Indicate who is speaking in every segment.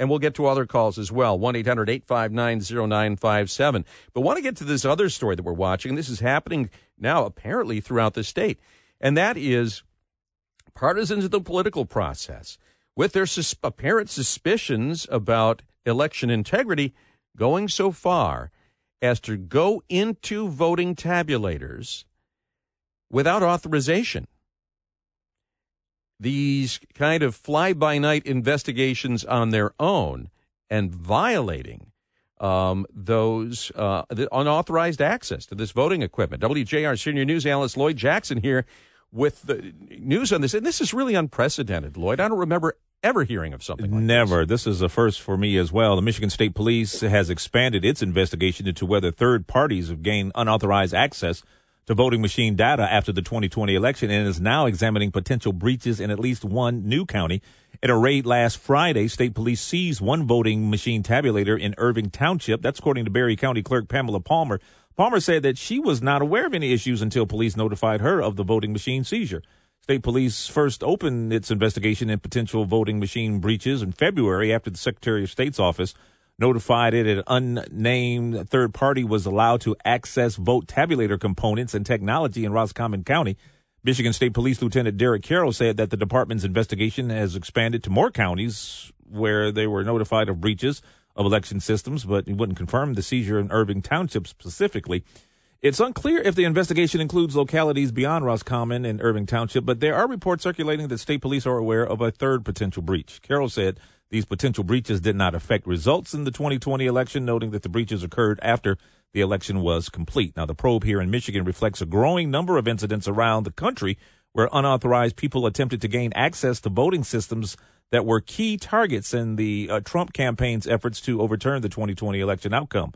Speaker 1: And we'll get to other calls as well 1 800 859 0957. But want to get to this other story that we're watching. This is happening now apparently throughout the state. And that is partisans of the political process, with their sus- apparent suspicions about election integrity, going so far as to go into voting tabulators without authorization. These kind of fly by night investigations on their own and violating um, those uh, unauthorized access to this voting equipment. WJR senior news analyst Lloyd Jackson here with the news on this. And this is really unprecedented, Lloyd. I don't remember ever hearing of something like
Speaker 2: Never.
Speaker 1: This.
Speaker 2: this is a first for me as well. The Michigan State Police has expanded its investigation into whether third parties have gained unauthorized access to voting machine data after the 2020 election and is now examining potential breaches in at least one new county. In a raid last Friday, state police seized one voting machine tabulator in Irving Township. That's according to Barry County Clerk Pamela Palmer. Palmer said that she was not aware of any issues until police notified her of the voting machine seizure. State police first opened its investigation in potential voting machine breaches in February after the Secretary of State's office notified it an unnamed third party was allowed to access vote tabulator components and technology in Roscommon County. Michigan State Police Lieutenant Derek Carroll said that the department's investigation has expanded to more counties where they were notified of breaches of election systems, but he wouldn't confirm the seizure in Irving Township specifically. It's unclear if the investigation includes localities beyond Roscommon and Irving Township, but there are reports circulating that state police are aware of a third potential breach. Carroll said these potential breaches did not affect results in the 2020 election, noting that the breaches occurred after the election was complete. Now, the probe here in Michigan reflects a growing number of incidents around the country where unauthorized people attempted to gain access to voting systems that were key targets in the uh, Trump campaign's efforts to overturn the 2020 election outcome.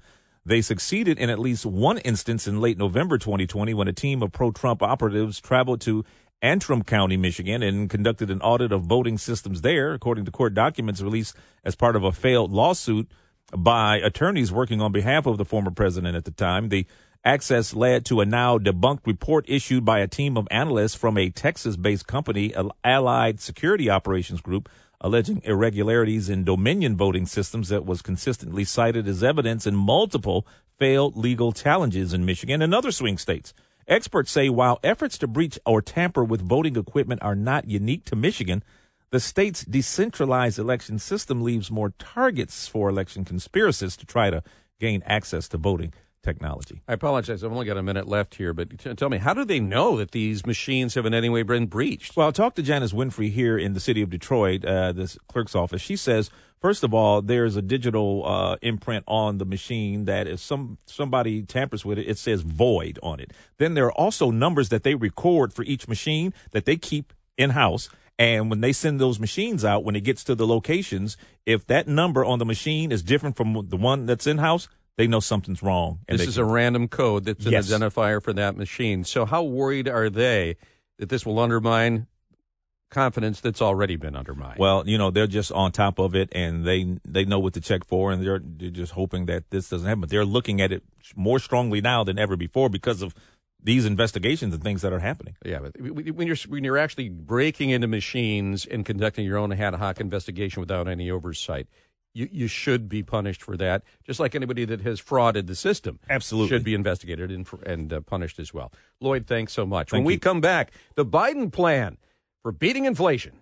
Speaker 2: They succeeded in at least one instance in late November 2020 when a team of pro Trump operatives traveled to Antrim County, Michigan, and conducted an audit of voting systems there, according to court documents released as part of a failed lawsuit by attorneys working on behalf of the former president at the time. The access led to a now debunked report issued by a team of analysts from a Texas based company, Allied Security Operations Group, alleging irregularities in Dominion voting systems that was consistently cited as evidence in multiple failed legal challenges in Michigan and other swing states. Experts say while efforts to breach or tamper with voting equipment are not unique to Michigan, the state's decentralized election system leaves more targets for election conspiracists to try to gain access to voting technology.
Speaker 1: I apologize. I've only got a minute left here, but t- tell me, how do they know that these machines have in any way been breached?
Speaker 2: Well, I talked to Janice Winfrey here in the city of Detroit, uh, this clerk's office. She says, first of all, there's a digital uh, imprint on the machine that if some somebody tampers with it, it says void on it. Then there are also numbers that they record for each machine that they keep in house. And when they send those machines out, when it gets to the locations, if that number on the machine is different from the one that's in house, they know something's wrong.
Speaker 1: this is a random code that's
Speaker 2: yes.
Speaker 1: an identifier for that machine. So, how worried are they that this will undermine confidence that's already been undermined?
Speaker 2: Well, you know, they're just on top of it, and they they know what to check for, and they're, they're just hoping that this doesn't happen. But they're looking at it more strongly now than ever before because of these investigations and things that are happening.
Speaker 1: Yeah, but when you're when you're actually breaking into machines and conducting your own ad hoc investigation without any oversight, you, you should be punished for that, just like anybody that has frauded the system.
Speaker 2: Absolutely.
Speaker 1: Should be investigated and, and uh, punished as well. Lloyd, thanks so much.
Speaker 2: Thank
Speaker 1: when we come back, the Biden plan for beating inflation.